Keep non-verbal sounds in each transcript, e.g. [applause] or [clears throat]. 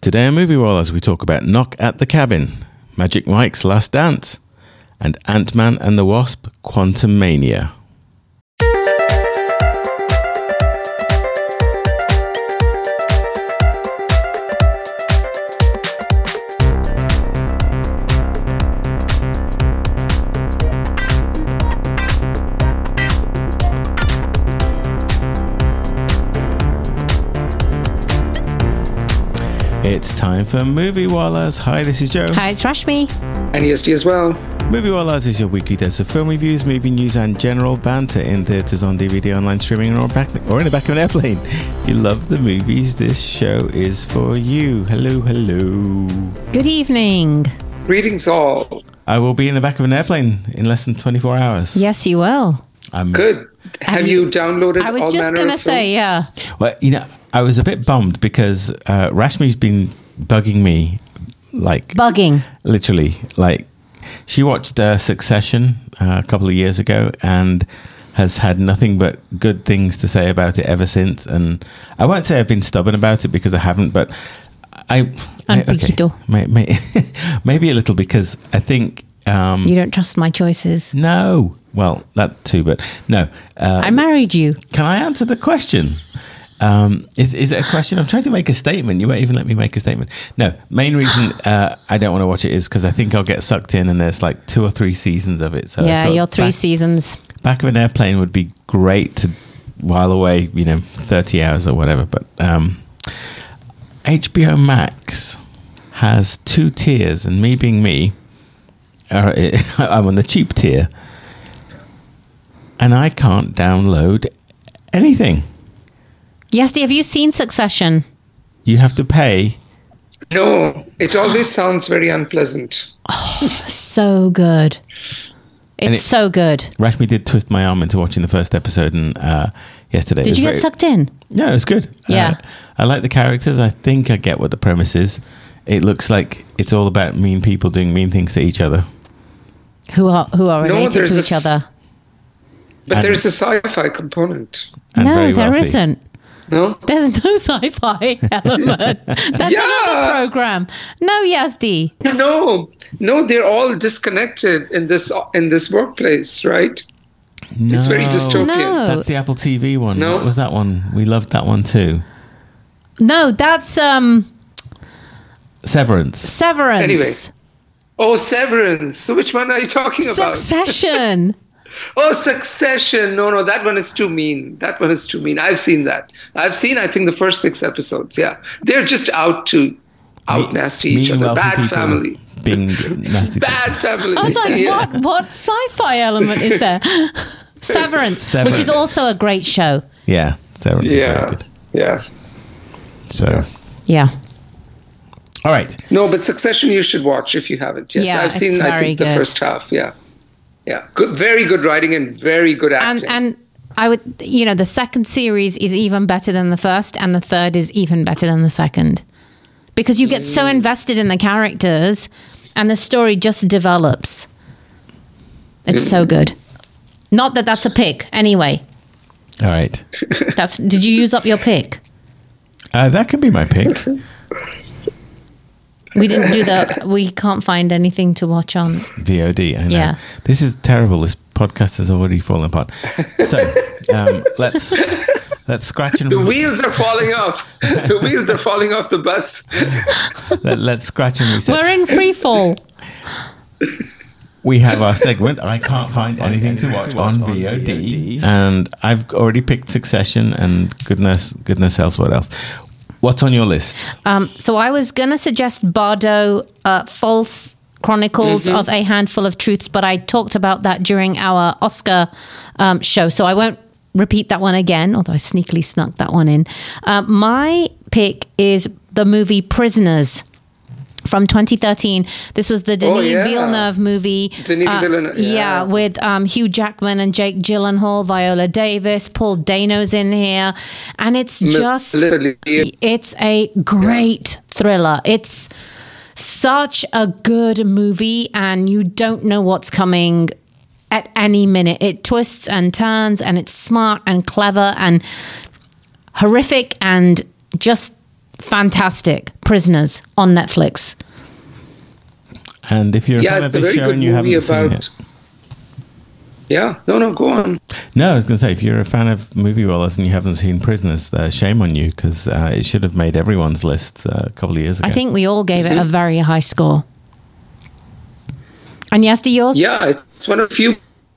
Today on Movie Wallas, we talk about Knock at the Cabin, Magic Mike's Last Dance, and Ant Man and the Wasp Quantumania. It's time for Movie Wallas. Hi, this is Joe. Hi, it's Rashmi. And ESD as well. Movie Wallas is your weekly dose of film reviews, movie news, and general banter in theaters, on DVD, online streaming, or back or in the back of an airplane. You love the movies? This show is for you. Hello, hello. Good evening. Greetings all. I will be in the back of an airplane in less than 24 hours. Yes, you will. I'm Good. Have you downloaded I was all just going to say, yeah. Well, you know, I was a bit bummed because uh, Rashmi's been bugging me, like Bugging. literally, like she watched uh, Succession uh, a couple of years ago and has had nothing but good things to say about it ever since. And I won't say I've been stubborn about it because I haven't, but I okay, may, may, [laughs] maybe a little because I think um, You don't trust my choices. no. Well, that too, but no. Uh, I married you. can I answer the question? Um, is, is it a question? I'm trying to make a statement. You won't even let me make a statement. No, main reason [sighs] uh, I don't want to watch it is because I think I'll get sucked in, and there's like two or three seasons of it. So yeah, your three back, seasons. back of an airplane would be great to while away, you know, 30 hours or whatever. But um, HBO Max has two tiers, and me being me, uh, [laughs] I'm on the cheap tier, and I can't download anything. Yes, have you seen Succession? You have to pay. No, it always sounds very unpleasant. Oh, So good. It's it- so good. Rashmi did twist my arm into watching the first episode and uh, yesterday. Did was you get very- sucked in? Yeah, it was good. Yeah. Uh, I like the characters. I think I get what the premise is. It looks like it's all about mean people doing mean things to each other. Who are who are No, related there's to each s- other? But And- there's a sci-fi component. No, very there wealthy. not No? There's no sci-fi [laughs] element. That's Yeah. another program. No, Yazdi. No, no, they're all disconnected in this in this workplace, right? It's very No. dystopian. No. That's the Apple TV one. No. What was that one? We loved that one too. No, that's um Severance. Severance. Anyway. Oh, Severance. So which one are you talking about? Succession. [laughs] Oh, Succession. No, no, that one is too mean. That one is too mean. I've seen that. I've seen, I think, the first six episodes. Yeah, they're just out to out Me- nasty each other. Bad family. Being nasty. [laughs] Bad family. I was like, Yes. what what sci-fi element is there? [laughs] Severance, which is also a great show. Yeah, Severance is very Yeah, good. yeah. So, Yeah. all right. No, but Succession you should watch if you haven't. Yes, Yeah, I've seen. I very think the first half. Yeah, yeah. Good, very good writing and very good And acting. and I would you know, the second series is even better than the first and the third is even better than the second. Because you get so Mm. invested in the characters and the story just develops. It's so good. Not that that's a pick. Anyway, All right. that's did you use up your pick? Uh, that can be my pick. [laughs] We didn't do that. we can't find anything to watch on. VOD. I know. Yeah. This is terrible. This podcast has already fallen apart. So um, let's let's scratch and the wheels are falling off. the wheels are falling off the bus. let, let's scratch and reset. We're in free fall. we have our segment. I can't find anything to watch on VOD, and I've already picked Succession and goodness, goodness else, what else? What's on your list? Um, so I was going to suggest Bardo, uh, False Chronicles of a Handful of Truths, but I talked about that during our Oscar um, show, so I won't repeat that one again, although I sneakily snuck that one in. Uh, my pick is the movie Prisoners. From 2013, this was the Denis Oh, yeah. Villeneuve movie. Denis uh, Villeneuve, yeah. with um, Hugh Jackman and Jake Gyllenhaal, Viola Davis, Paul Dano's in here, and it's just Literally. it's a great thriller. It's such a good movie, and you don't know what's coming at any minute. It twists and turns, and it's smart and clever and horrific and just fantastic. Prisoners on Netflix. And if you're a fan of it's a this very show and you haven't seen about. it, Yeah, no, no, go on. no, I was going to say if you're a fan of movie Wallas and you haven't seen Prisoners, uh, shame on you because uh, it should have made everyone's list uh, a couple of years ago. I think we all gave it a Mm-hmm. very high score. And yes, to yours? Yeah, it's one of the few.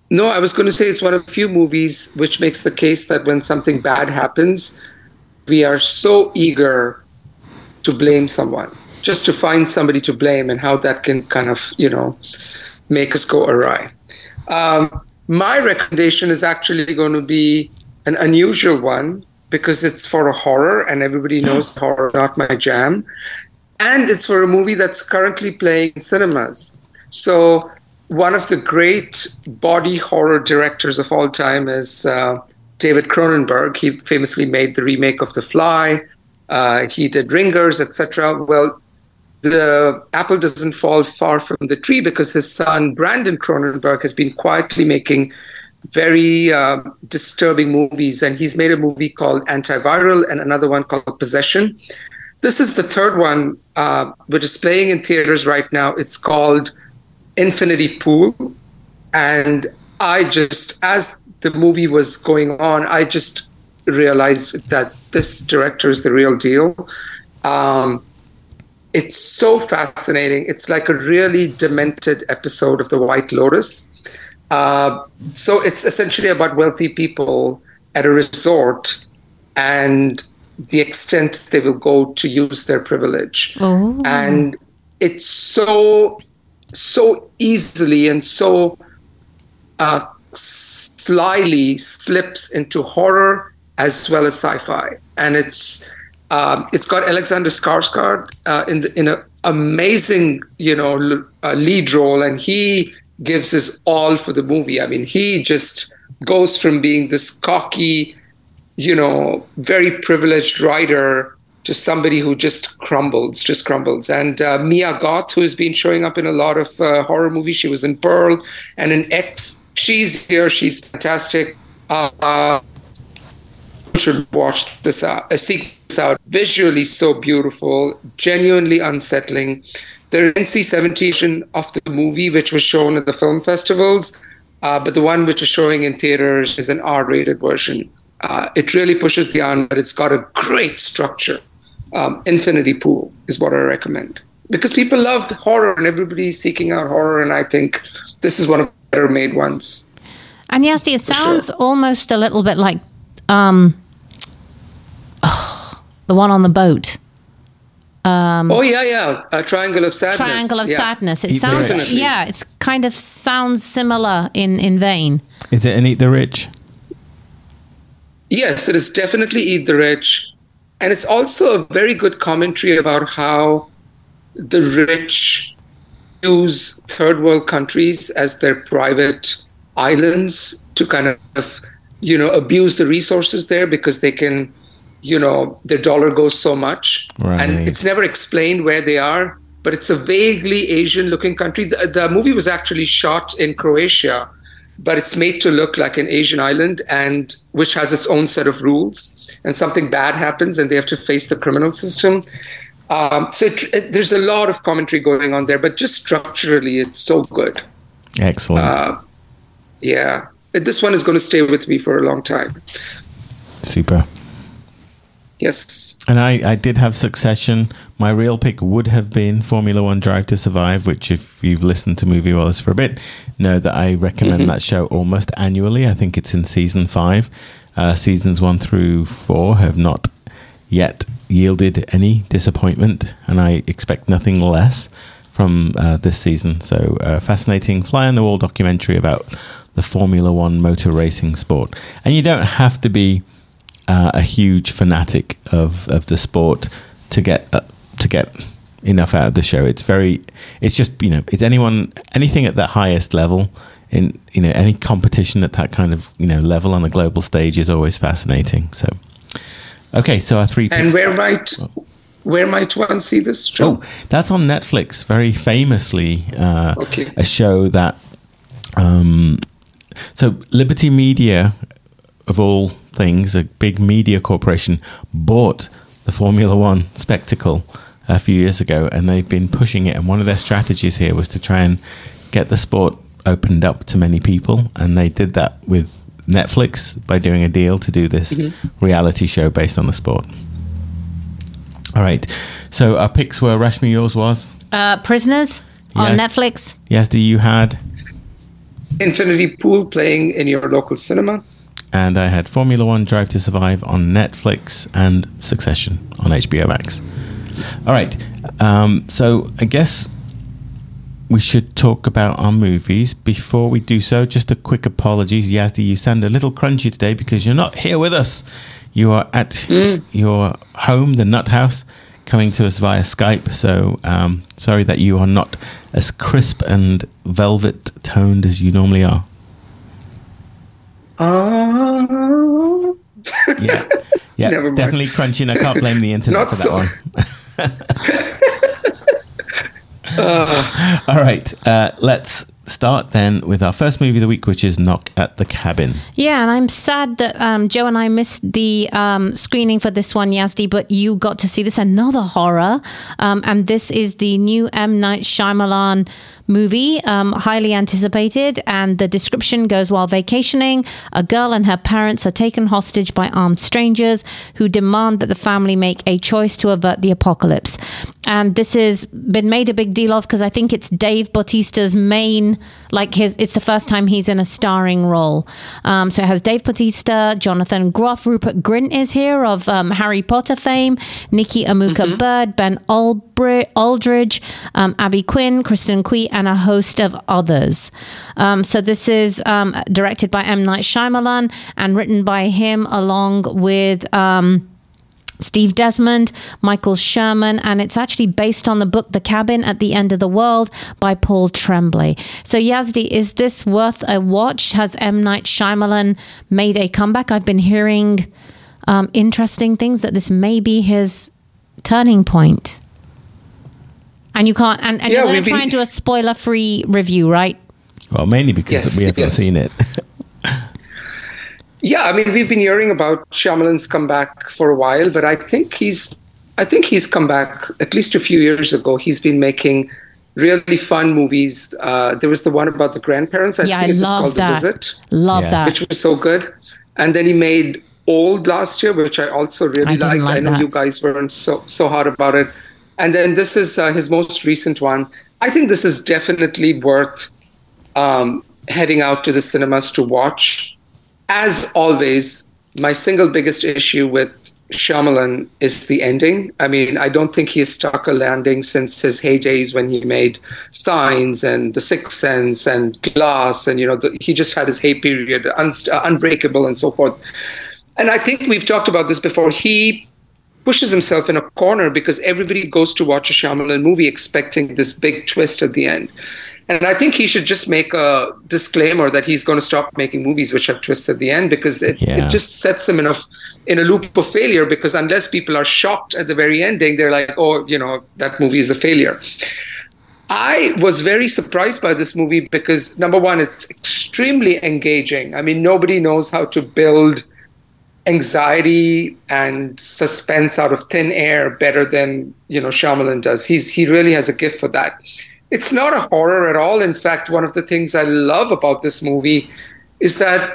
No, I was going to say it's one of the few movies which makes the case that when something bad happens, we are so eager to blame someone, just to find somebody to blame, and how that can kind of, you know, make us go awry. Um, my recommendation is actually going to be an unusual one because it's for a horror, and everybody knows [gasps] horror not my jam. And it's for a movie that's currently playing in cinemas. So, one of the great body horror directors of all time is uh, David Cronenberg. He famously made the remake of The Fly. Uh, he did Ringers, etc. Well, the apple doesn't fall far from the tree because his son Brandon Cronenberg has been quietly making very uh, disturbing movies, and he's made a movie called Antiviral and another one called Possessor. This is the third one, uh, which is playing in theaters right now. It's called Infinity Pool, and I just, as the movie was going on, I just realized that this director is the real deal. Um, it's so fascinating. It's like a really demented episode of The White Lotus. Uh, so it's essentially about wealthy people at a resort and the extent they will go to use their privilege. Oh. And it's so, so easily and so uh, slyly slips into horror as well as sci-fi. And it's um, it's got Alexander Skarsgård uh, in the, in an amazing, you know, l- uh, lead role, and he gives his all for the movie. I mean, he just goes from being this cocky, you know, very privileged writer to somebody who just crumbles, just crumbles. And uh, Mia Goth, who has been showing up in a lot of uh, horror movies, she was in Pearl and in X. She's here. She's fantastic. Should watch this out. Uh, seek this out. Visually so beautiful, genuinely unsettling. The NC-17 of the movie, which was shown at the film festivals, uh, but the one which is showing in theaters is an R-rated version. Uh, it really pushes the on, but it's got a great structure. Um, Infinity Pool is what I recommend because people love horror and everybody's seeking out horror, and I think this is one of the better made ones. And yes, it sounds sure. almost a little bit like um, the one on the boat. Um, oh yeah, yeah, a Triangle of Sadness. Triangle of yeah. Sadness. It Eat sounds, Rich. yeah, it's kind of sounds similar in in vein. Is it an Eat the Rich? Yes, it is definitely Eat the Rich. And it's also a very good commentary about how the rich use third world countries as their private islands to kind of, you know, abuse the resources there because they can, you know, their dollar goes so much. Right. And it's never explained where they are, but it's a vaguely Asian looking country. The, the movie was actually shot in Croatia but it's made to look like an Asian island and which has its own set of rules. And something bad happens, and they have to face the criminal system. Um, so it, it- there's a lot of commentary going on there, but just structurally, it's so good. Excellent. Uh, Yeah, this one is going to stay with me for a long time. Super. Yes. And I, I did have Succession. My real pick would have been Formula One Drive to Survive, which, if you've listened to Movie Wallas for a bit, know that I recommend that show almost annually. I think it's in season five. Uh, seasons one through four have not yet yielded any disappointment, and I expect nothing less from uh, this season. So, uh, fascinating fly on the wall documentary about the Formula One motor racing sport. And you don't have to be uh, a huge fanatic of, of the sport to get uh, to get enough out of the show. It's very, it's just you know, it's anyone anything at that highest level in you know any competition at that kind of you know level on a global stage is always fascinating. So, okay, so our three And where might where might one see this show? Oh, that's on Netflix. Very famously, uh, Okay. a show that. Um, so Liberty Media, of all things, a big media corporation, bought the Formula One spectacle a few years ago, and they've been pushing it. And one of their strategies here was to try and get the sport opened up to many people, and they did that with Netflix by doing a deal to do this reality show based on the sport. All right, so our picks were Rashmi. Yours was Uh, Prisoners on Netflix. Yes. Netflix. Yazdi. You had, Infinity Pool playing in your local cinema. And I had Formula One Drive to Survive on Netflix and Succession on HBO Max. All right, um, so I guess we should talk about our movies. Before we do so, just a quick apologies. Yazdi, you sound a little crunchy today because you're not here with us. You are at your home, the Nut House, coming to us via Skype. So um, sorry that you are not as crisp and velvet toned as you normally are. Ah. Yeah, yeah, Never mind. definitely crunchy, and I can't blame the internet Not for that so. one. [laughs] All right, uh, let's start then with our first movie of the week, which is Knock at the Cabin. Yeah, and I'm sad that um, Joe and I missed the um, screening for this one, Yazdi, but you got to see this another horror. Um, and this is the new M. Night Shyamalan movie, um, highly anticipated. And the description goes while vacationing, a girl and her parents are taken hostage by armed strangers who demand that the family make a choice to avert the apocalypse. And this has been made a big deal of because I think it's Dave Bautista's main, like his, it's the first time he's in a starring role. Um, so it has Dave Bautista, Jonathan Groff, Rupert Grint is here of um, Harry Potter fame, Nikki Amuka Bird, Ben Aldridge, um, Abby Quinn, Kristen Cui, and a host of others. Um, so this is um, directed by M. Night Shyamalan and written by him along with. Um, Steve Desmond, Michael Sherman, and it's actually based on the book The Cabin at the End of the World by Paul Tremblay. So, Yazdi, is this worth a watch? Has M. Night Shyamalan made a comeback? I've been hearing um, interesting things that this may be his turning point. And you can't, and, and Yeah, you're going to try been- and do a spoiler free review, right? Well, mainly because Yes, we haven't yes. seen it. [laughs] Yeah, I mean, we've been hearing about Shyamalan's comeback for a while, but I think he's, I think he's come back at least a few years ago. He's been making really fun movies. Uh, there was the one about the grandparents. I Yeah, think I it was love called that. The Visit, Love Yes. that. which was so good. And then he made Old last year, which I also really I liked. like I know that. you guys weren't so so hard about it. And then this is uh, his most recent one. I think this is definitely worth um, heading out to the cinemas to watch. As always, my single biggest issue with Shyamalan is the ending. I mean, I don't think he has stuck a landing since his heydays when he made Signs and The Sixth Sense and Glass, and you know, the, he just had his hay period, uh, Unbreakable, and so forth. And I think we've talked about this before. He pushes himself in a corner because everybody goes to watch a Shyamalan movie expecting this big twist at the end. And I think he should just make a disclaimer that he's going to stop making movies which have twists at the end because it, Yeah. it just sets him in a, in a loop of failure because unless people are shocked at the very ending, they're like, oh, you know, that movie is a failure. I was very surprised by this movie because number one, it's extremely engaging. I mean, nobody knows how to build anxiety and suspense out of thin air better than you know Shyamalan does. He's he really has a gift for that. It's not a horror at all. In fact, one of the things I love about this movie is that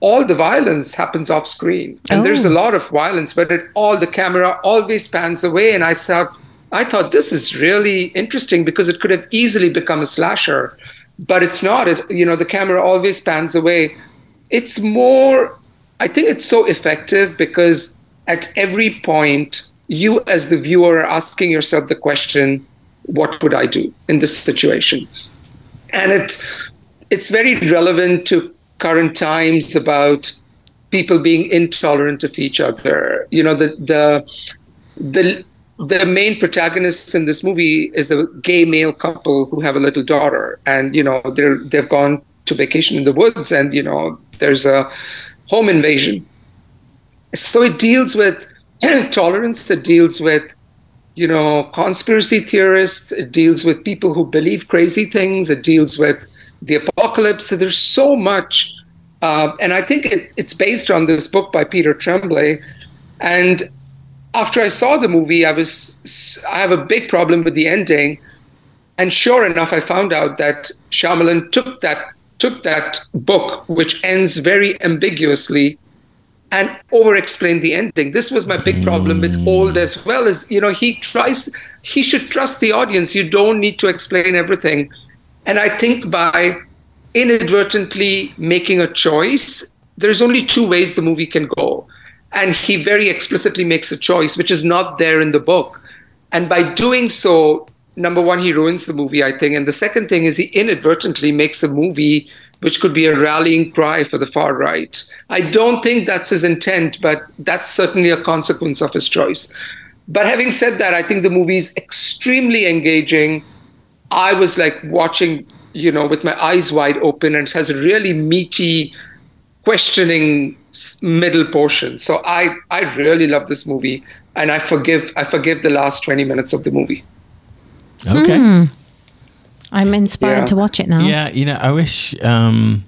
all the violence happens off screen, and there's a Oh. lot of violence, but it all the camera always pans away, and I thought. I thought this is really interesting because it could have easily become a slasher, but it's not. It, you know, the camera always pans away. It's more I think it's so effective because at every point, you as the viewer are asking yourself the question, what would I do in this situation? And it, it's very relevant to current times about people being intolerant of each other. You know, the, the, the, the main protagonist in this movie is a gay male couple who have a little daughter and you know they're they've gone to vacation in the woods and you know there's a home invasion. So it deals with [clears throat] tolerance it deals with you know conspiracy theorists it deals with people who believe crazy things it deals with the apocalypse. So there's so much uh, and i think it, it's based on this book by peter tremblay. And after I saw the movie, I was I have a big problem with the ending, and sure enough, I found out that Shyamalan took that took that book, which ends very ambiguously, and over explained the ending. This was my big problem with hmm. Old as well. Is you know he tries he should trust the audience. You don't need to explain everything, and I think by inadvertently making a choice, there's only two ways the movie can go and he very explicitly makes a choice which is not there in the book and by doing so number one he ruins the movie i think and the second thing is he inadvertently makes a movie which could be a rallying cry for the far right i don't think that's his intent but that's certainly a consequence of his choice but having said that i think the movie is extremely engaging i was like watching you know with my eyes wide open and it has a really meaty questioning middle portion. So I I really love this movie, and I forgive I forgive the last twenty minutes of the movie. Okay. Mm. I'm inspired Yeah. to watch it now. Yeah, you know, I wish. Um,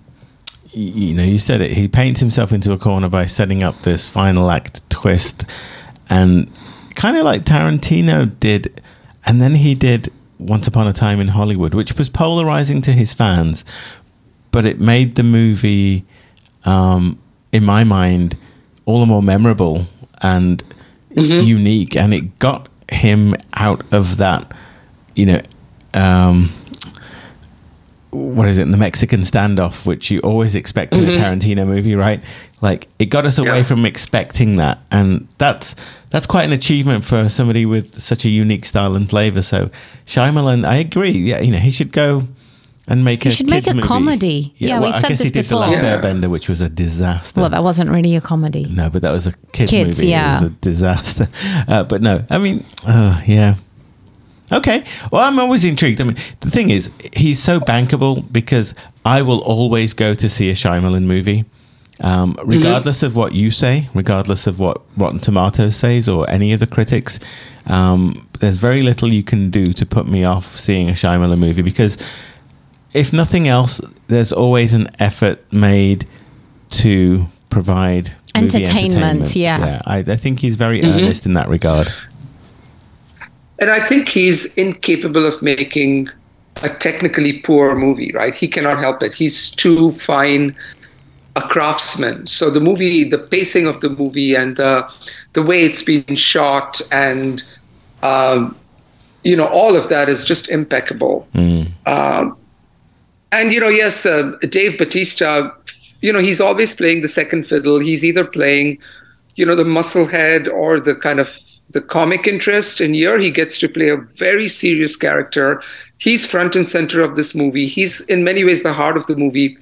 you know, you said it. He paints himself into a corner by setting up this final act twist, and kind of like Tarantino did, and then he did Once Upon a Time in Hollywood, which was polarizing to his fans, but it made the movie, um, in my mind, all the more memorable and unique, and it got him out of that, you know. Um, what is it the mexican standoff which you always expect in a tarantino movie right like it got us away Yeah. from expecting that and that's that's quite an achievement for somebody with such a unique style and flavor so Shyamalan I agree yeah you know he should go and make He a should kids make a movie. comedy. Yeah, we well, I said guess he did before. the last Yeah. airbender which was a disaster Well, that wasn't really a comedy. no but that was a kids, Kids, movie yeah. it was a disaster [laughs] uh, but no I mean uh, yeah Okay. Well, I'm always intrigued. I mean, the thing is, he's so bankable because I will always go to see a Shyamalan movie, um, regardless of what you say, regardless of what Rotten Tomatoes says or any of the critics. Um, there's very little you can do to put me off seeing a Shyamalan movie because, if nothing else, there's always an effort made to provide movie Entertainment, yeah. yeah. I, I think he's very earnest in that regard. And I think he's incapable of making a technically poor movie, right? He cannot help it. He's too fine a craftsman. So the movie, the pacing of the movie, and the the way it's been shot, and um, you know, all of that is just impeccable. Um, and you know, yes, uh, Dave Bautista, you know, he's always playing the second fiddle. He's either playing, you know, the muscle head or the kind of the comic interest. And here he gets to play a very serious character. He's front and center of this movie. He's in many ways the heart of the movie.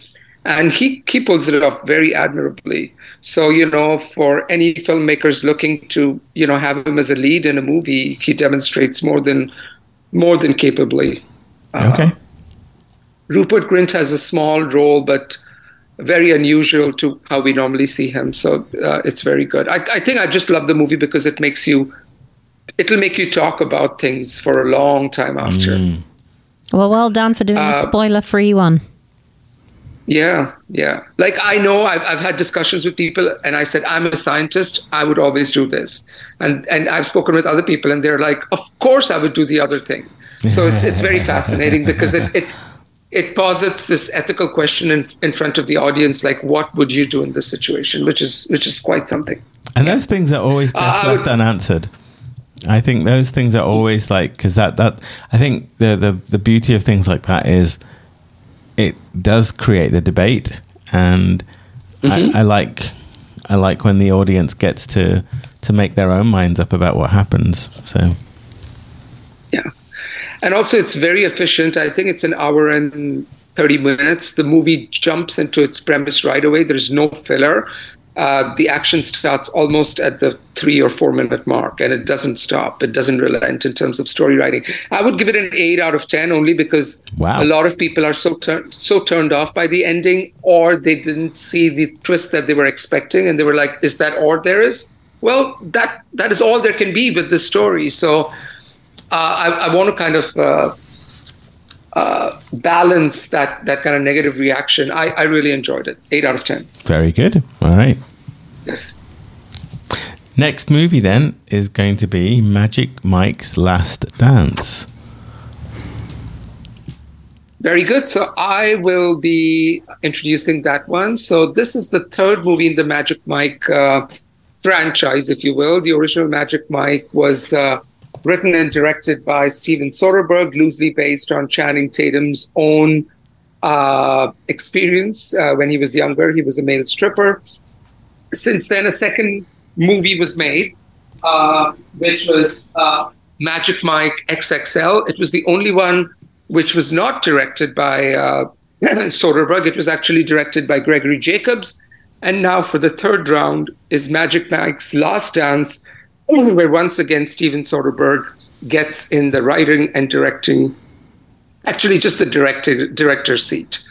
And he, he pulls it off very admirably. So, you know, for any filmmakers looking to, you know, have him as a lead in a movie, he demonstrates more than more than capably. Uh, okay. Rupert Grint has a small role, but very unusual to how we normally see him. So uh, it's very good. I, I think I just love the movie because it makes you, it'll make you talk about things for a long time after. Well, well done for doing a Uh, spoiler-free one. Yeah, yeah. Like I know I've, I've had discussions with people, and I said I'm a scientist. I would always do this, and and I've spoken with other people, and they're like, of course I would do the other thing. So it's it's very [laughs] fascinating because it it it posits this ethical question in in front of the audience, like what would you do in this situation, which is which is quite something. And those things are always best I left would- unanswered. I think those things are always like because that that I think the the the beauty of things like that is it does create the debate, and Mm-hmm. I, I like I like when the audience gets to to make their own minds up about what happens. So Yeah. And also, it's very efficient. I think it's an hour and 30 minutes. The movie jumps into its premise right away. There's no filler. Uh, the action starts almost at the three or four minute mark and it doesn't stop. It doesn't relent in terms of story writing. I would give it an eight out of 10 only because Wow. a lot of people are so, tur- so turned off by the ending or they didn't see the twist that they were expecting and they were like, is that all there is? Well, that that is all there can be with the story. So I, I want to kind of uh, uh, balance that that kind of negative reaction. I, I really enjoyed it. Eight out of ten. very good. All right. Yes. Next movie then is going to be Magic Mike's Last Dance. Very good. So I will be introducing that one. So this is the third movie in the Magic Mike uh, franchise, if you will. The original Magic Mike was uh, written and directed by Steven Soderbergh, loosely based on Channing Tatum's own uh, experience uh, when he was younger. He was a male stripper. Since then, a second movie was made, uh, which was uh, Magic Mike XXL. It was the only one which was not directed by uh, [clears throat] Soderbergh. It was actually directed by Gregory Jacobs. And now for the third round is Magic Mike's Last Dance, where once again Steven Soderbergh gets in the writing and directing, actually just the director director seat.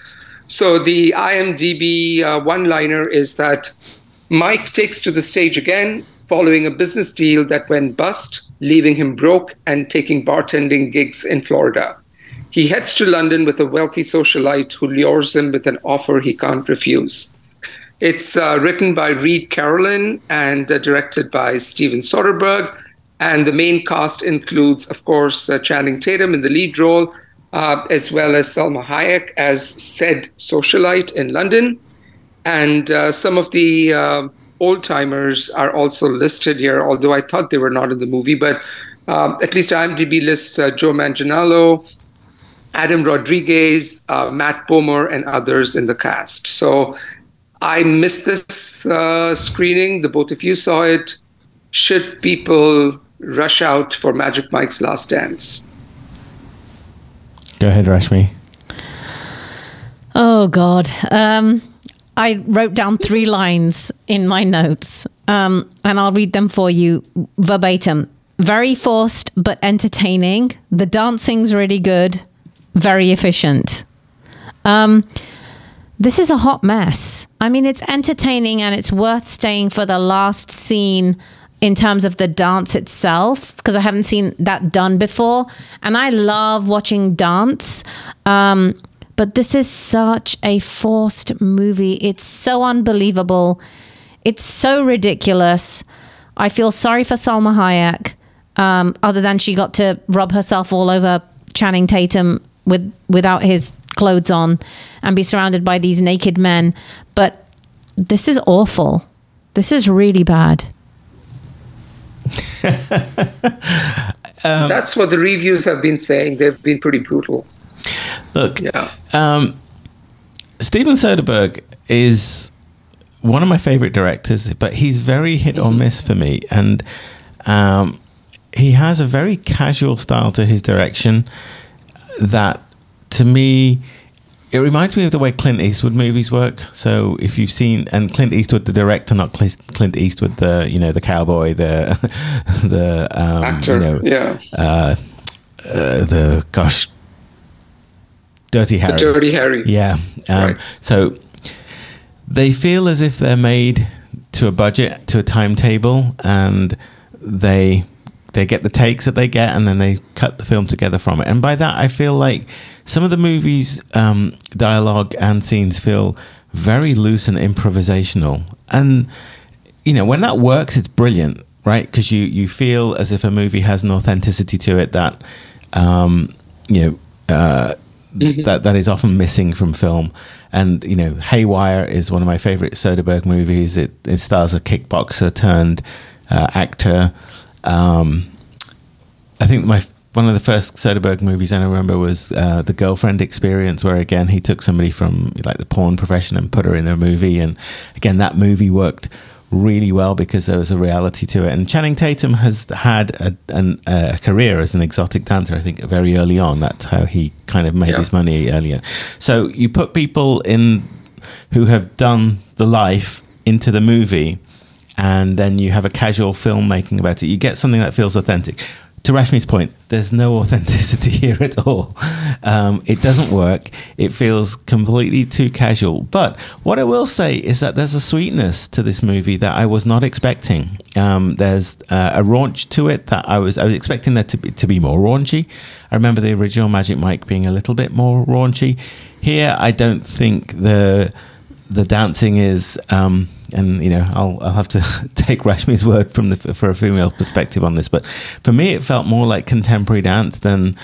So the IMDb uh, one-liner is that Mike takes to the stage again following a business deal that went bust, leaving him broke and taking bartending gigs in Florida. He heads to London with a wealthy socialite who lures him with an offer he can't refuse. It's uh, written by Reed Carolin and uh, directed by Steven Soderbergh. And the main cast includes, of course, uh, Channing Tatum in the lead role, uh, as well as Salma Hayek as said socialite in London. And uh, some of the uh, old timers are also listed here, although I thought they were not in the movie. But at least IMDb lists Joe Manganiello, Adam Rodriguez, Matt Bomer, and others in the cast. So I missed this uh, screening. The both of you saw it. Should people rush out for Magic Mike's Last Dance? Go ahead, Rashmi. Oh God. Um, I wrote down three lines in my notes, um, and I'll read them for you verbatim. Very forced but entertaining. The dancing's really good very efficient. Um, this is a hot mess. I mean, it's entertaining and it's worth staying for the last scene in terms of the dance itself because I haven't seen that done before. And I love watching dance. Um, but this is such a forced movie. It's so unbelievable. It's so ridiculous. I feel sorry for Salma Hayek, um, other than she got to rub herself all over Channing Tatum with without his clothes on and be surrounded by these naked men. But this is awful. This is really bad. um, [laughs] That's what the reviews have been saying. They've been pretty brutal. Look, yeah. um, Steven Soderbergh is one of my favorite directors, but he's very hit or miss for me. And um, he has a very casual style to his direction that to me it reminds me of the way Clint Eastwood movies work. So if you've seen and Clint Eastwood, the director, not Clint Eastwood, the you know the cowboy, the [laughs] the um, actor, you know, yeah, uh, uh, the gosh, Dirty Harry, the Dirty Harry, yeah. Um, right. So they feel as if they're made to a budget, to a timetable, and they they get the takes that they get and then they cut the film together from it. And by that, I feel like some of the movie's um, dialogue and scenes feel very loose and improvisational. And, you know, when that works, it's brilliant, right? Because you, you feel as if a movie has an authenticity to it that, um, you know, uh, mm-hmm. that, that is often missing from film. And, you know, Haywire is one of my favorite Soderbergh movies. It, it stars a kickboxer turned uh, actor. Um, I think my one of the first Soderbergh movies I remember was uh, the Girlfriend Experience, where again he took somebody from like the porn profession and put her in a movie, and again that movie worked really well because there was a reality to it. And Channing Tatum has had a, an, a career as an exotic dancer, I think, very early on. That's how he kind of made yeah. his money earlier. So you put people in who have done the life into the movie and then you have a casual filmmaking about it. You get something that feels authentic. To Rashmi's point, there's no [laughs] authenticity here at all. Um, it doesn't work. It feels completely too casual. But what I will say is that there's a sweetness to this movie that I was not expecting. Um, there's uh, a raunch to it that I was I was expecting there to be, to be more raunchy. I remember the original Magic Mike being a little bit more raunchy. Here, I don't think the the dancing is um, and you know, I'll I'll have to [laughs] take Rashmi's word from the for a female perspective on this, but for me, it felt more like contemporary dance than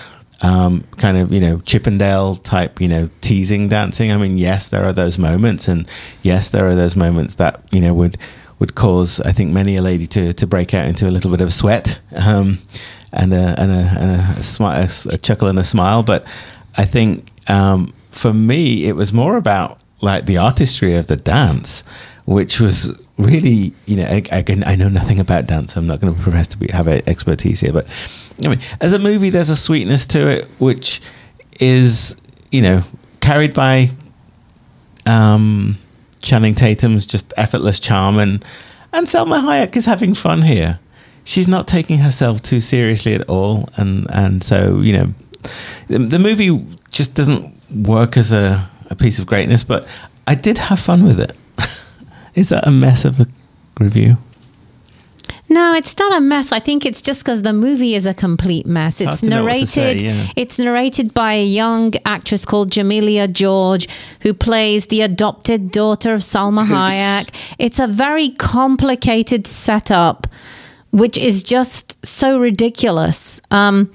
um, kind of you know Chippendale type you know teasing dancing. I mean, yes, there are those moments, and yes, there are those moments that you know would would cause I think many a lady to to break out into a little bit of sweat um, and a and a, and a, smi- a, a chuckle and a smile. But I think um, for me, it was more about like the artistry of the dance, which was really you know again I know nothing about dance. I'm not going to profess to be, have expertise here, but I mean, as a movie, there's a sweetness to it, which is, you know, carried by um, Channing Tatum's just effortless charm, and and Salma Hayek is having fun here. She's not taking herself too seriously at all, and and so you know, the, the movie just doesn't work as a, a piece of greatness. But I did have fun with it. Is that a mess of a review? No, it's not a mess. I think it's just because the movie is a complete mess. It's narrated. Say, yeah. It's narrated by a young actress called Jemelia George, who plays the adopted daughter of Salma Hayek. It's a very complicated setup, which is just so ridiculous. Um,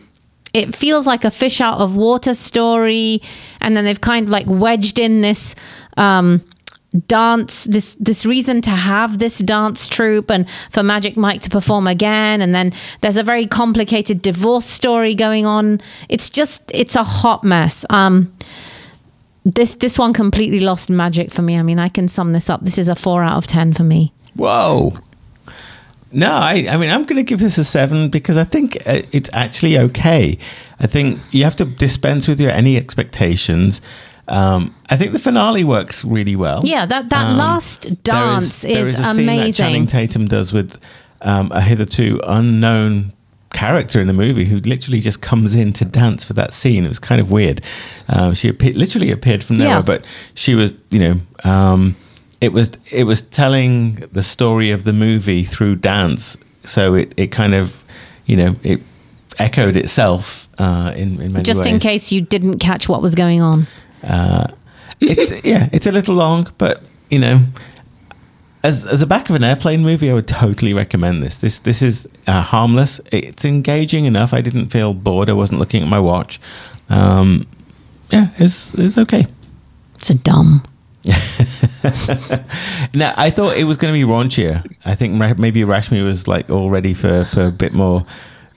it feels like a fish out of water story, and then they've kind of like wedged in this. Um, dance this this reason to have this dance troupe and for magic mike to perform again. And then there's a very complicated divorce story going on. It's just it's a hot mess. Um this this one completely lost magic for me. I mean i can sum this up. This is a four out of ten for me. Whoa. No i i mean i'm gonna give this a seven because i think uh, it's actually okay. I think you have to dispense with your any expectations um, I think the finale works really well. Yeah, that that um, last dance there is, is, there is a amazing. Scene that Channing Tatum does with um, a hitherto unknown character in the movie who literally just comes in to dance for that scene. It was kind of weird. Um, she appeared, literally appeared from nowhere, yeah. but she was, you know, um, it was it was telling the story of the movie through dance. So it, it kind of, you know, it echoed itself uh, in, in many Just ways. in case you didn't catch what was going on. Uh, it's [laughs] yeah, it's a little long, but you know, as as a back of an airplane movie, I would totally recommend this. This this is uh, harmless. It's engaging enough. I didn't feel bored. I wasn't looking at my watch. Um, yeah, it's it's okay. It's a dumb. [laughs] now I thought it was going to be raunchier. I think maybe Rashmi was like all ready for for a bit more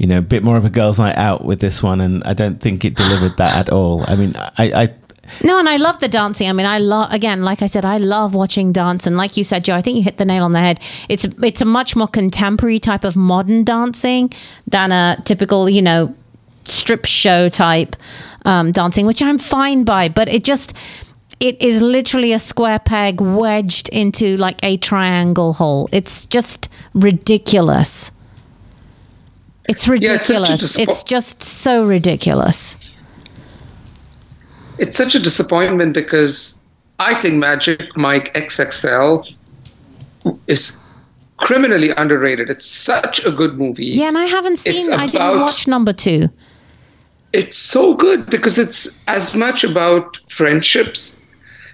you know, a bit more of a girls' night out with this one, and I don't think it delivered that at all. I mean, I, I no, and I love the dancing. I mean, I love again, like I said, I love watching dance, and like you said, Joe, I think you hit the nail on the head. It's it's a much more contemporary type of modern dancing than a typical, you know, strip show type um, dancing, which I'm fine by. But it just it is literally a square peg wedged into like a triangle hole. It's just ridiculous. It's ridiculous. Yeah, it's, it's just so ridiculous it's such a disappointment because I think Magic Mike XXL is criminally underrated. It's such a good movie. Yeah, and I haven't seen. I didn't watch number two. It's so good because it's as much about friendships,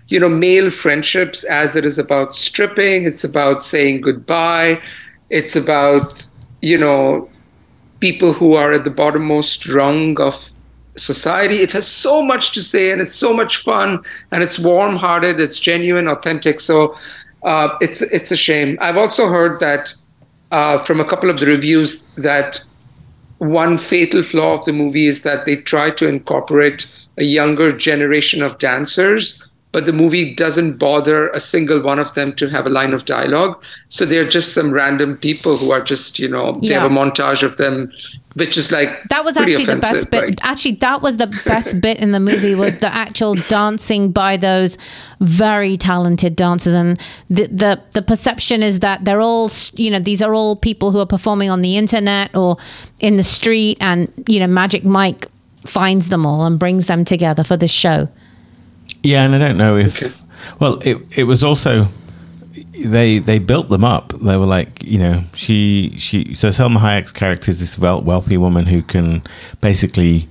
you know, male friendships, as it is about stripping. It's about saying goodbye. It's about you know people who are at the bottommost rung of society. It has so much to say, and it's so much fun, and it's warm-hearted, it's genuine, authentic. So uh, it's it's a shame. I've also heard that uh, from a couple of the reviews that one fatal flaw of the movie is that they try to incorporate a younger generation of dancers but the movie doesn't bother a single one of them to have a line of dialogue. So they're just some random people who are just, you know, they have a montage of them, which is like that was actually the best bit. Right? Actually, that was the [laughs] best bit in the movie was the actual dancing by those very talented dancers, and the the the perception is that they're all, you know, these are all people who are performing on the internet or in the street, and you know, Magic Mike finds them all and brings them together for this show. Yeah, and I don't know if. Okay. Well, it it was also they they built them up. They were like, you know, she she. So Salma Hayek's character is this wealthy woman who can basically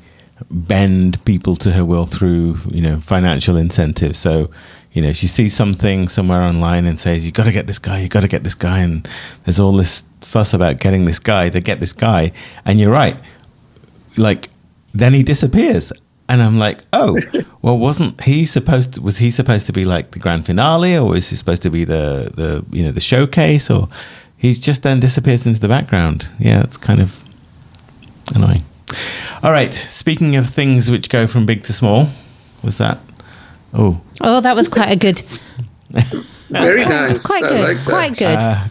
bend people to her will through you know financial incentives. So you know, she sees something somewhere online and says, "You got to get this guy. You got to get this guy." And there's all this fuss about getting this guy. They get this guy, and you're right. Like then he disappears, and I'm like, "Oh, [laughs] well, wasn't he supposed? To, was he supposed to be like the grand finale, or was he supposed to be the the you know the showcase, or?" He's just then disappears into the background. Yeah, it's kind of annoying. All right. Speaking of things which go from big to small, was that? Oh, Oh, that was quite a good. [laughs] Very nice. Quite I good. like that. quite good. uh,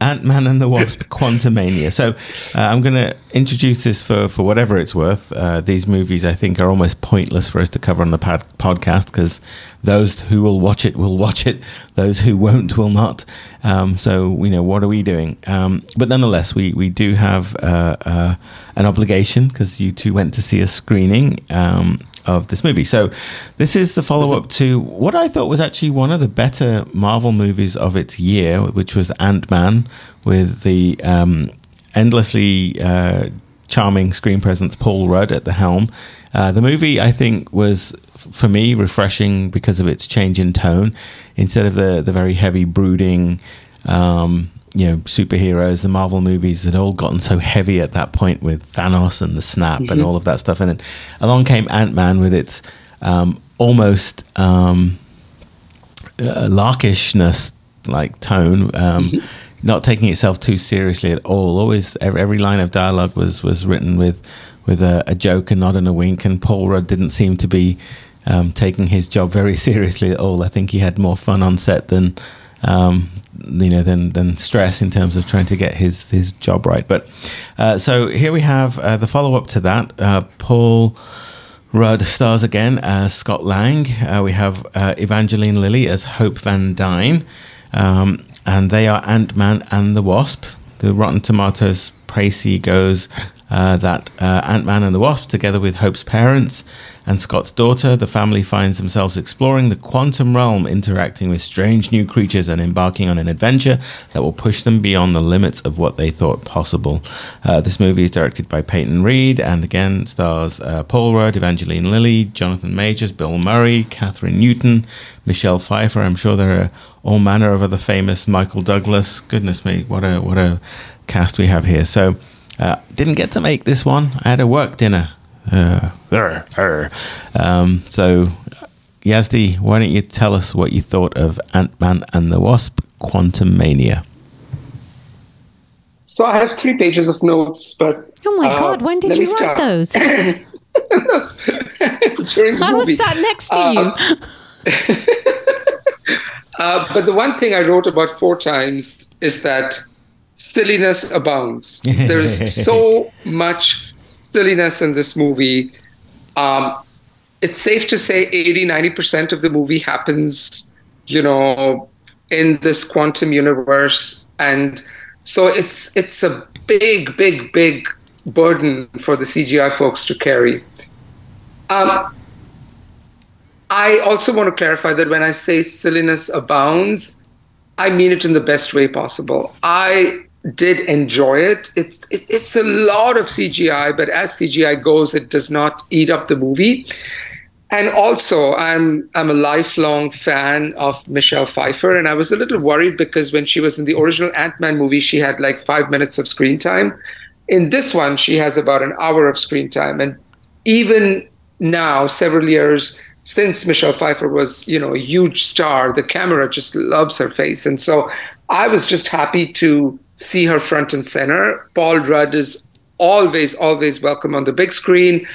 Ant Man and the Wasp: Quantumania. So, uh, I'm going to introduce this for for whatever it's worth. Uh, these movies, I think, are almost pointless for us to cover on the pod- podcast because those who will watch it will watch it. Those who won't will not. Um, so, you know, what are we doing? Um, but nonetheless, we we do have uh, uh, an obligation because you two went to see a screening. Um, of this movie. So, this is the follow up to what I thought was actually one of the better Marvel movies of its year, which was Ant Man, with the um, endlessly uh, charming screen presence Paul Rudd at the helm. Uh, the movie, I think, was for me refreshing because of its change in tone. Instead of the the very heavy, brooding, um, you know, superheroes, the Marvel movies had all gotten so heavy at that point with Thanos and the snap and all of that stuff. And then along came Ant Man with its um, almost um, uh, larkishness like tone, um, not taking itself too seriously at all. Always every, every line of dialogue was was written with with a, a joke, and nod, and a wink. And Paul Rudd didn't seem to be um, taking his job very [laughs] seriously at all. I think he had more fun on set than um, you know than than stress in terms of trying to get his his job right. But uh, so here we have uh, the follow up to that. Uh, Paul. Rudd stars again as Scott Lang. Uh, we have uh, Evangeline Lilly as Hope Van Dyne. Um, and they are Ant Man and the Wasp. The Rotten Tomatoes précis goes uh, that uh, Ant Man and the Wasp, together with Hope's parents and Scott's daughter, the family finds themselves exploring the quantum realm, interacting with strange new creatures, and embarking on an adventure that will push them beyond the limits of what they thought possible. Uh, this movie is directed by Peyton Reed and again stars uh, Paul Rudd, Evangeline Lilly, Jonathan Majors, Bill Murray, Kathryn Newton, Michelle Pfeiffer. I'm sure there are all manner of other famous Michael Douglas. Goodness me, what a what a cast we have here. So uh, didn't get to make this one. I had a work dinner. Uh, er, er. Um, so Yazdi, why don't you tell us what you thought of Ant Man and the Wasp: Quantumania? So I have three pages of notes, but oh my uh, God, when did you write start. those? [laughs] During the I movie. was sat next to Uh, you. [laughs] [laughs] Uh, but the one thing I wrote about four times is that silliness abounds. there is [laughs] so much silliness in this movie. Um, it's safe to say 80, 90% of the movie happens, you know, in this quantum universe. And so it's it's a big, big, big burden for the CGI folks to carry. Um, I also want to clarify that when I say silliness abounds, I mean it in the best way possible. I did enjoy it. It's it, it's a lot of CGI, but as CGI goes, it does not eat up the movie. And also, I'm I'm a lifelong fan of Michelle Pfeiffer, and I was a little worried because when she was in the original Ant Man movie, she had like five minutes of screen time. In this one, she has about an hour of screen time, and even now, several years since Michelle Pfeiffer was, you know, a huge star, the camera just loves her face. And so I was just happy to see her front and center. Paul Rudd is always, always welcome on the big screen.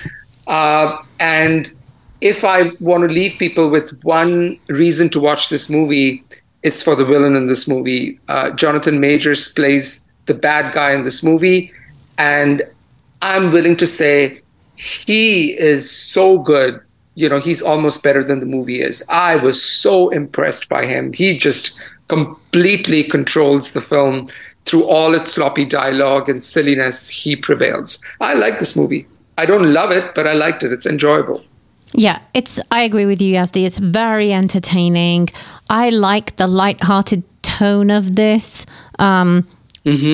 Uh, and if I want to leave people with one reason to watch this movie, it's for the villain in this movie. Uh, Jonathan Majors plays the bad guy in this movie. And I'm willing to say he is so good you know he's almost better than the movie is i was so impressed by him he just completely controls the film through all its sloppy dialogue and silliness he prevails i like this movie i don't love it but i liked it it's enjoyable Yeah, it's. I agree with you, Yazdi. It's very entertaining. I like the light-hearted tone of this. Um,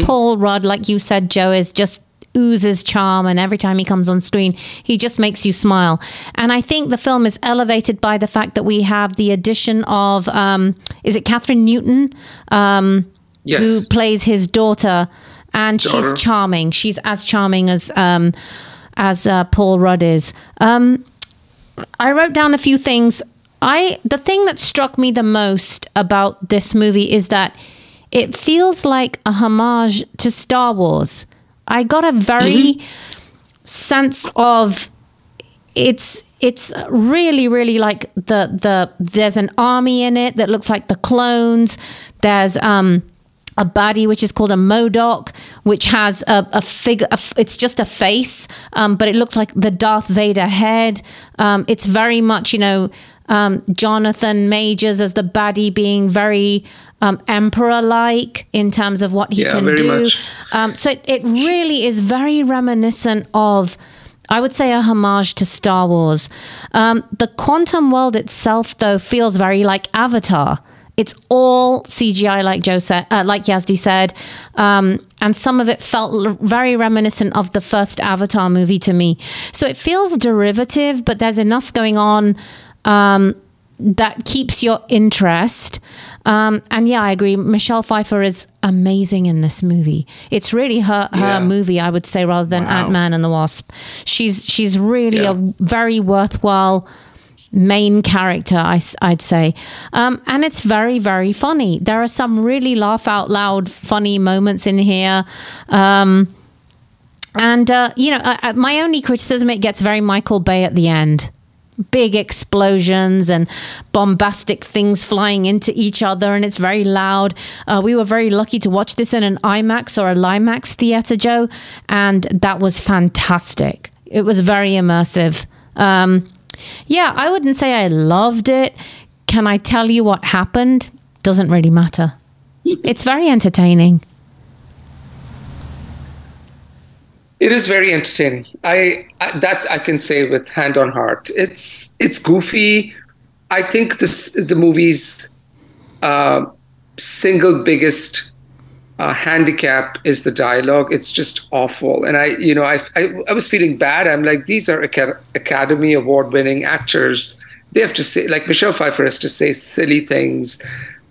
Paul Rudd, like you said, Joe, is just oozes charm, and every time he comes on screen, he just makes you smile. And I think the film is elevated by the fact that we have the addition of um, is it Kathryn Newton, um, Yes. who plays his daughter, and Daughter. she's charming. She's as charming as um, as uh, Paul Rudd is. Um, I wrote down a few things. I the thing that struck me the most about this movie is that it feels like a homage to Star Wars. I got a very sense of it's it's really really like the the there's an army in it that looks like the clones there's um a baddie which is called a MODOK which has a, a figure a it's just a face um, but it looks like the darth vader head um, it's very much you know um, jonathan majors as the baddie being very um, emperor like in terms of what he Yeah, can do um, so it, it really is very reminiscent of, I would say, a homage to Star Wars. Um, the quantum world itself, though, feels very like Avatar. It's all CGI, like Joe said, uh, like Yazdi said, um, and some of it felt l- very reminiscent of the first Avatar movie to me. So it feels derivative, but there's enough going on um, that keeps your interest. Um, and yeah, I agree. Michelle Pfeiffer is amazing in this movie. It's really her her Yeah. movie, I would say, rather than Wow. Ant Man and the Wasp. She's she's really Yeah. a very worthwhile main character, I, would say. Um, and it's very, very funny. There are some really laugh out loud funny moments in here. Um, and, uh, you know, my only criticism, it gets very Michael Bay at the end. Big explosions and bombastic things flying into each other, and it's very loud. Uh, we were very lucky to watch this in an IMAX or a Limax theater, Joe, and that was fantastic. It was very immersive. Um, yeah, I wouldn't say I loved it. Can I tell you what happened? Doesn't really matter. It's very entertaining. It is very entertaining. I, I that I can say with hand on heart. It's it's goofy. I think this the movie's uh, single biggest uh, handicap is the dialogue. It's just awful, and I you know I I, I was feeling bad. I'm like these are Academy Award winning actors. They have to say like Michelle Pfeiffer has to say silly things.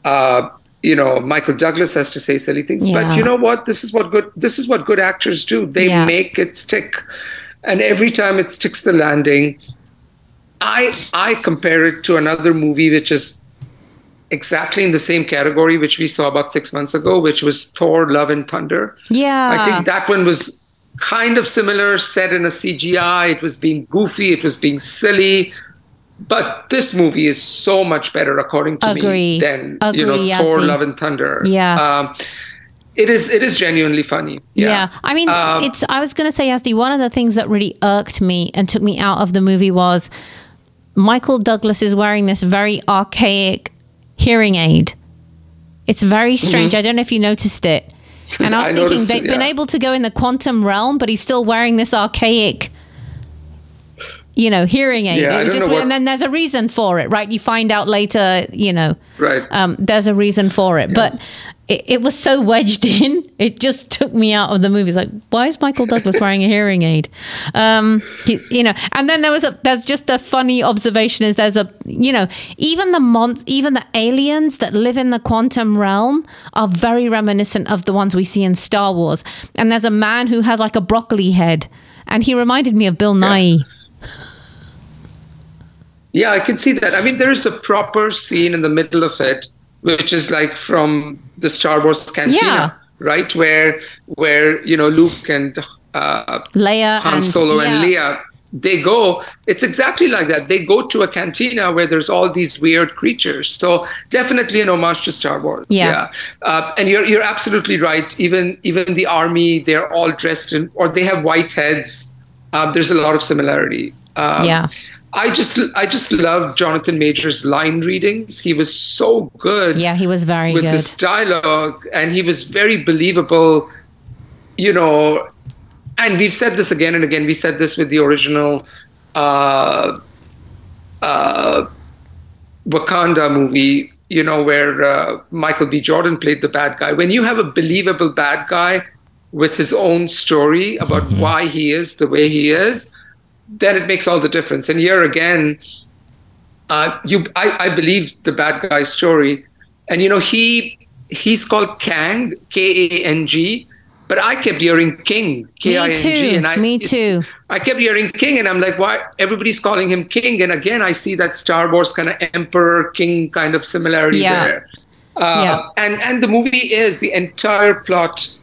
Uh, you know, Michael Douglas has to say silly things, Yeah. but you know what? This is what good. This is what good actors do. They Yeah. make it stick, and every time it sticks the landing. I I compare it to another movie which is exactly in the same category, which we saw about six months ago, which was Thor: Love and Thunder. Yeah. I think that one was kind of similar, set in a CGI. It was being goofy, it was being silly. But this movie is so much better, according to Agree. me, than you know Agree, Thor: Love and Thunder. Yeah. Um, it is. It is genuinely funny. Yeah. Yeah. I mean, Um, it's, I was going to say, Yazdi, one of the things that really irked me and took me out of the movie was Michael Douglas is wearing this very archaic hearing aid. It's very strange. I don't know if you noticed it. And I [laughs] was Mm-hmm. I thinking noticed they've been yeah. able to go in the quantum realm, but he's still wearing this archaic, you know, hearing aid. Yeah, it was just what- and then there's a reason for it, right? You find out later, you know, Right. um, there's a reason for it. But it, it was so wedged [laughs] in, it just took me out of the movie. It's like, why is Michael Douglas [laughs] wearing a hearing aid? Um, he, you know, and then there was a there's just a funny observation is there's a you know even the mon- even the aliens that live in the quantum realm are very reminiscent of the ones we see in Star Wars. And there's a man who has like a broccoli head, and he reminded me of Bill Nye. Yeah, I can see that. I mean, there is a proper scene in the middle of it, which is like from the Star Wars cantina, Yeah. right? Where where you know Luke and uh, Leia Han and Solo yeah. and Leia, they go. It's exactly like that. They go to a cantina where there's all these weird creatures. So definitely an homage to Star Wars. Yeah. Uh, and you're you're absolutely right. Even even the army, they're all dressed in, or they have white heads. Uh, there's a lot of similarity. Um, Yeah. I just I just love Jonathan Major's line readings. He was so good Yeah, he was very with good. this dialogue, and he was very believable. You know, and we've said this again and again. We said this with the original uh, uh, Wakanda movie. You know, where uh, Michael B. Jordan played the bad guy. When you have a believable bad guy, with his own story about why he is the way he is, then it makes all the difference. And here again, uh, you, I, I believe the bad guy story, and you know he he's called Kang, K A N G, but I kept hearing King, K I N G, and I me too. I kept hearing King, and I'm like, why? Everybody's calling him King, and again, I see that Star Wars kind of Emperor King kind of similarity Yeah. there. Uh, Yeah. And and the movie is the entire plot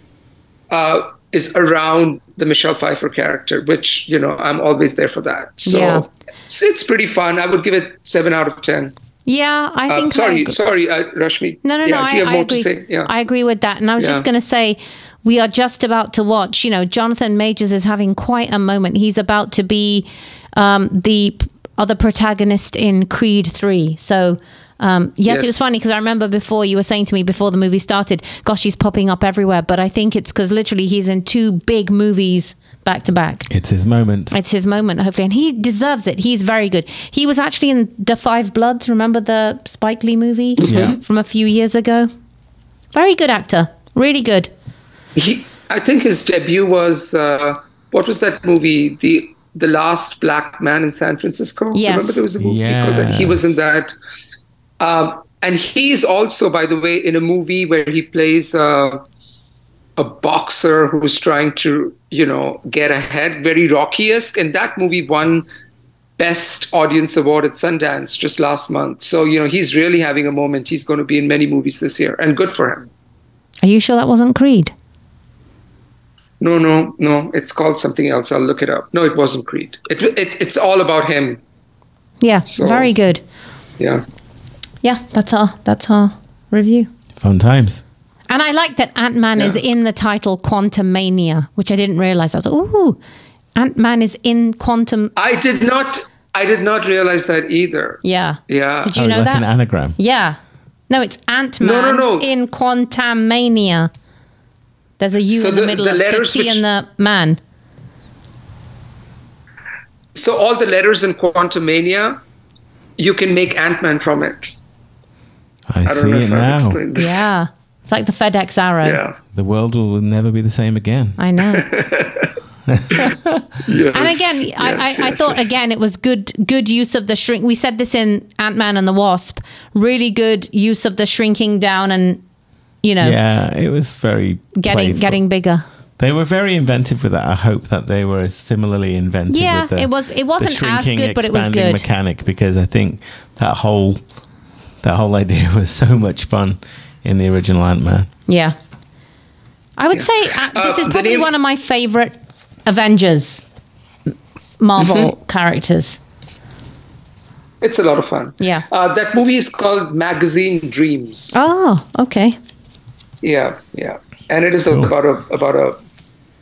uh, is around the Michelle Pfeiffer character, which you know I'm always there for that. So Yeah. it's, it's pretty fun. I would give it seven out of ten. Yeah, I Uh, think sorry, I- sorry, uh, Rashmi. No, no, yeah, no. I, I agree. Yeah. I agree with that. And I was just going to say, we are just about to watch. You know, Jonathan Majors is having quite a moment. He's about to be um, the other protagonist in Creed Three. So. Um, yes, it was funny because I remember before you were saying to me before the movie started, "Gosh, he's popping up everywhere." But I think it's because literally he's in two big movies back to back. It's his moment. It's his moment, hopefully, and he deserves it. He's very good. He was actually in The Five Bloods. Remember the Spike Lee movie Yeah. from a few years ago? Very good actor, really good. he, I think his debut was uh, what was that movie? The the last black man in San Francisco. Yes. Remember there was a movie called that? He was in that. Um, and he's also, by the way, in a movie where he plays uh, a boxer who's trying to, you know, get ahead, very Rocky-esque. And that movie won Best Audience Award at Sundance just last month. So, you know, he's really having a moment. He's going to be in many movies this year, and good for him. Are you sure that wasn't Creed? No, no, no. It's called something else. I'll look it up. No, it wasn't Creed. It, it it's all about him. Yeah, So- very good. Yeah. Yeah, that's our that's our review. Fun times. And I like that Ant Man is in the title Quantumania, which I didn't realize. I was like, ooh, Ant Man is in Quantum. I did not. I did not realize that either. Yeah. Yeah. Did you Oh, know like that? an anagram. Yeah. No, it's Ant Man No, no, no. in Quantumania. There's a U So in the, the- middle the of the T which- and the man. So all the letters in Quantumania, you can make Ant Man from it. I, I see it now. this. Yeah. It's like the FedEx arrow. Yeah. The world will never be the same again. I know. [laughs] [laughs] Yes, And again, I, I, yes, I thought yes. again it was good good use of the shrink. We said this in Ant Man and the Wasp. Really good use of the shrinking down and you know Yeah, it was very getting playful. getting bigger. They were very inventive with that. I hope that they were similarly inventive. Yeah, with the, it was- it wasn't as good, but it was expanding good. Mechanic because I think that whole that whole idea [laughs] was so much fun in the original Ant Man. Yeah. I would say uh, this Uh, is probably name- one of my favorite Avengers Marvel Mm-hmm. characters. It's a lot of fun. Yeah. Uh, that movie is called Magazine Dreams. Oh, okay. Yeah, yeah. And it is about a about a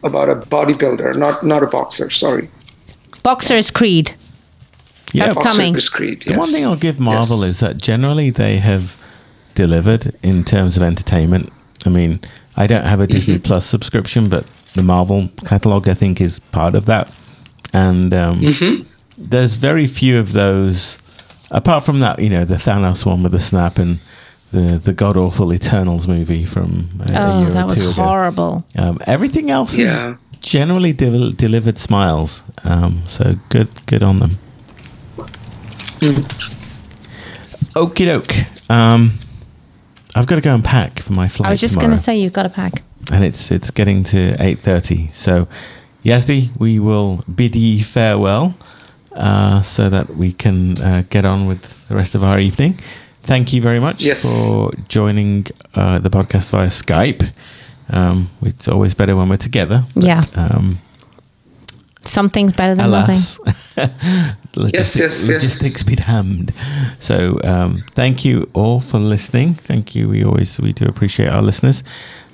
about a bodybuilder, not not a boxer. Sorry, Boxer is Creed. Yeah, That's boxer coming. is Creed. The one thing I'll give Marvel Yes. is that generally they have delivered in terms of entertainment. I mean, I don't have a Disney Mm-hmm. Plus subscription, but the Marvel catalog I think is part of that. And um, Mm-hmm. there's very few of those, apart from that, you know, the Thanos one with the snap and the the god awful Eternals movie from uh, a Oh, year that or was two ago. horrible. Um, everything else Yeah. is generally del- delivered smiles. Um, so good, good on them. Okie doke. Um, I've got to go and pack for my flight. I was just going to say you've got to pack. and it's it's getting to eight thirty. So, Yazdi, we will bid ye farewell, uh, so that we can uh, get on with the rest of our evening. Thank you very much Yes. for joining uh, the podcast via Skype. Um, it's always better when we're together. Yeah. Um, Something's better than alas, [laughs] logistic, yes, yes. logistics be damned. So, um, thank you all for listening. Thank you. We always we do appreciate our listeners.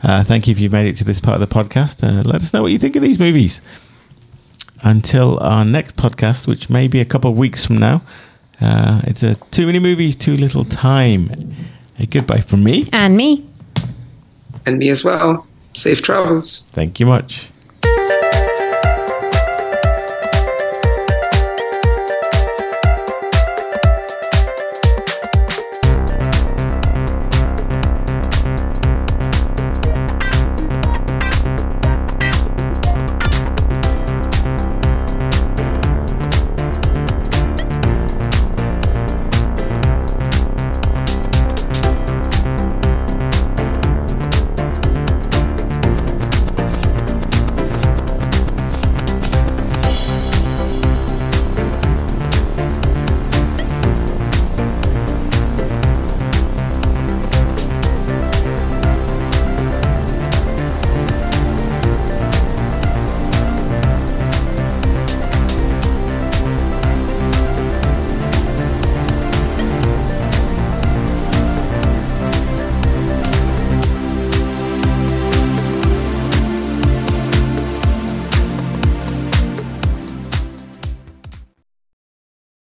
Uh, thank you if you've made it to this part of the podcast. Uh, let us know what you think of these movies. Until our next podcast, which may be a couple of weeks from now, uh, it's a too many movies, too little time. A goodbye from me. And me. and me as well. Safe travels. Thank you much.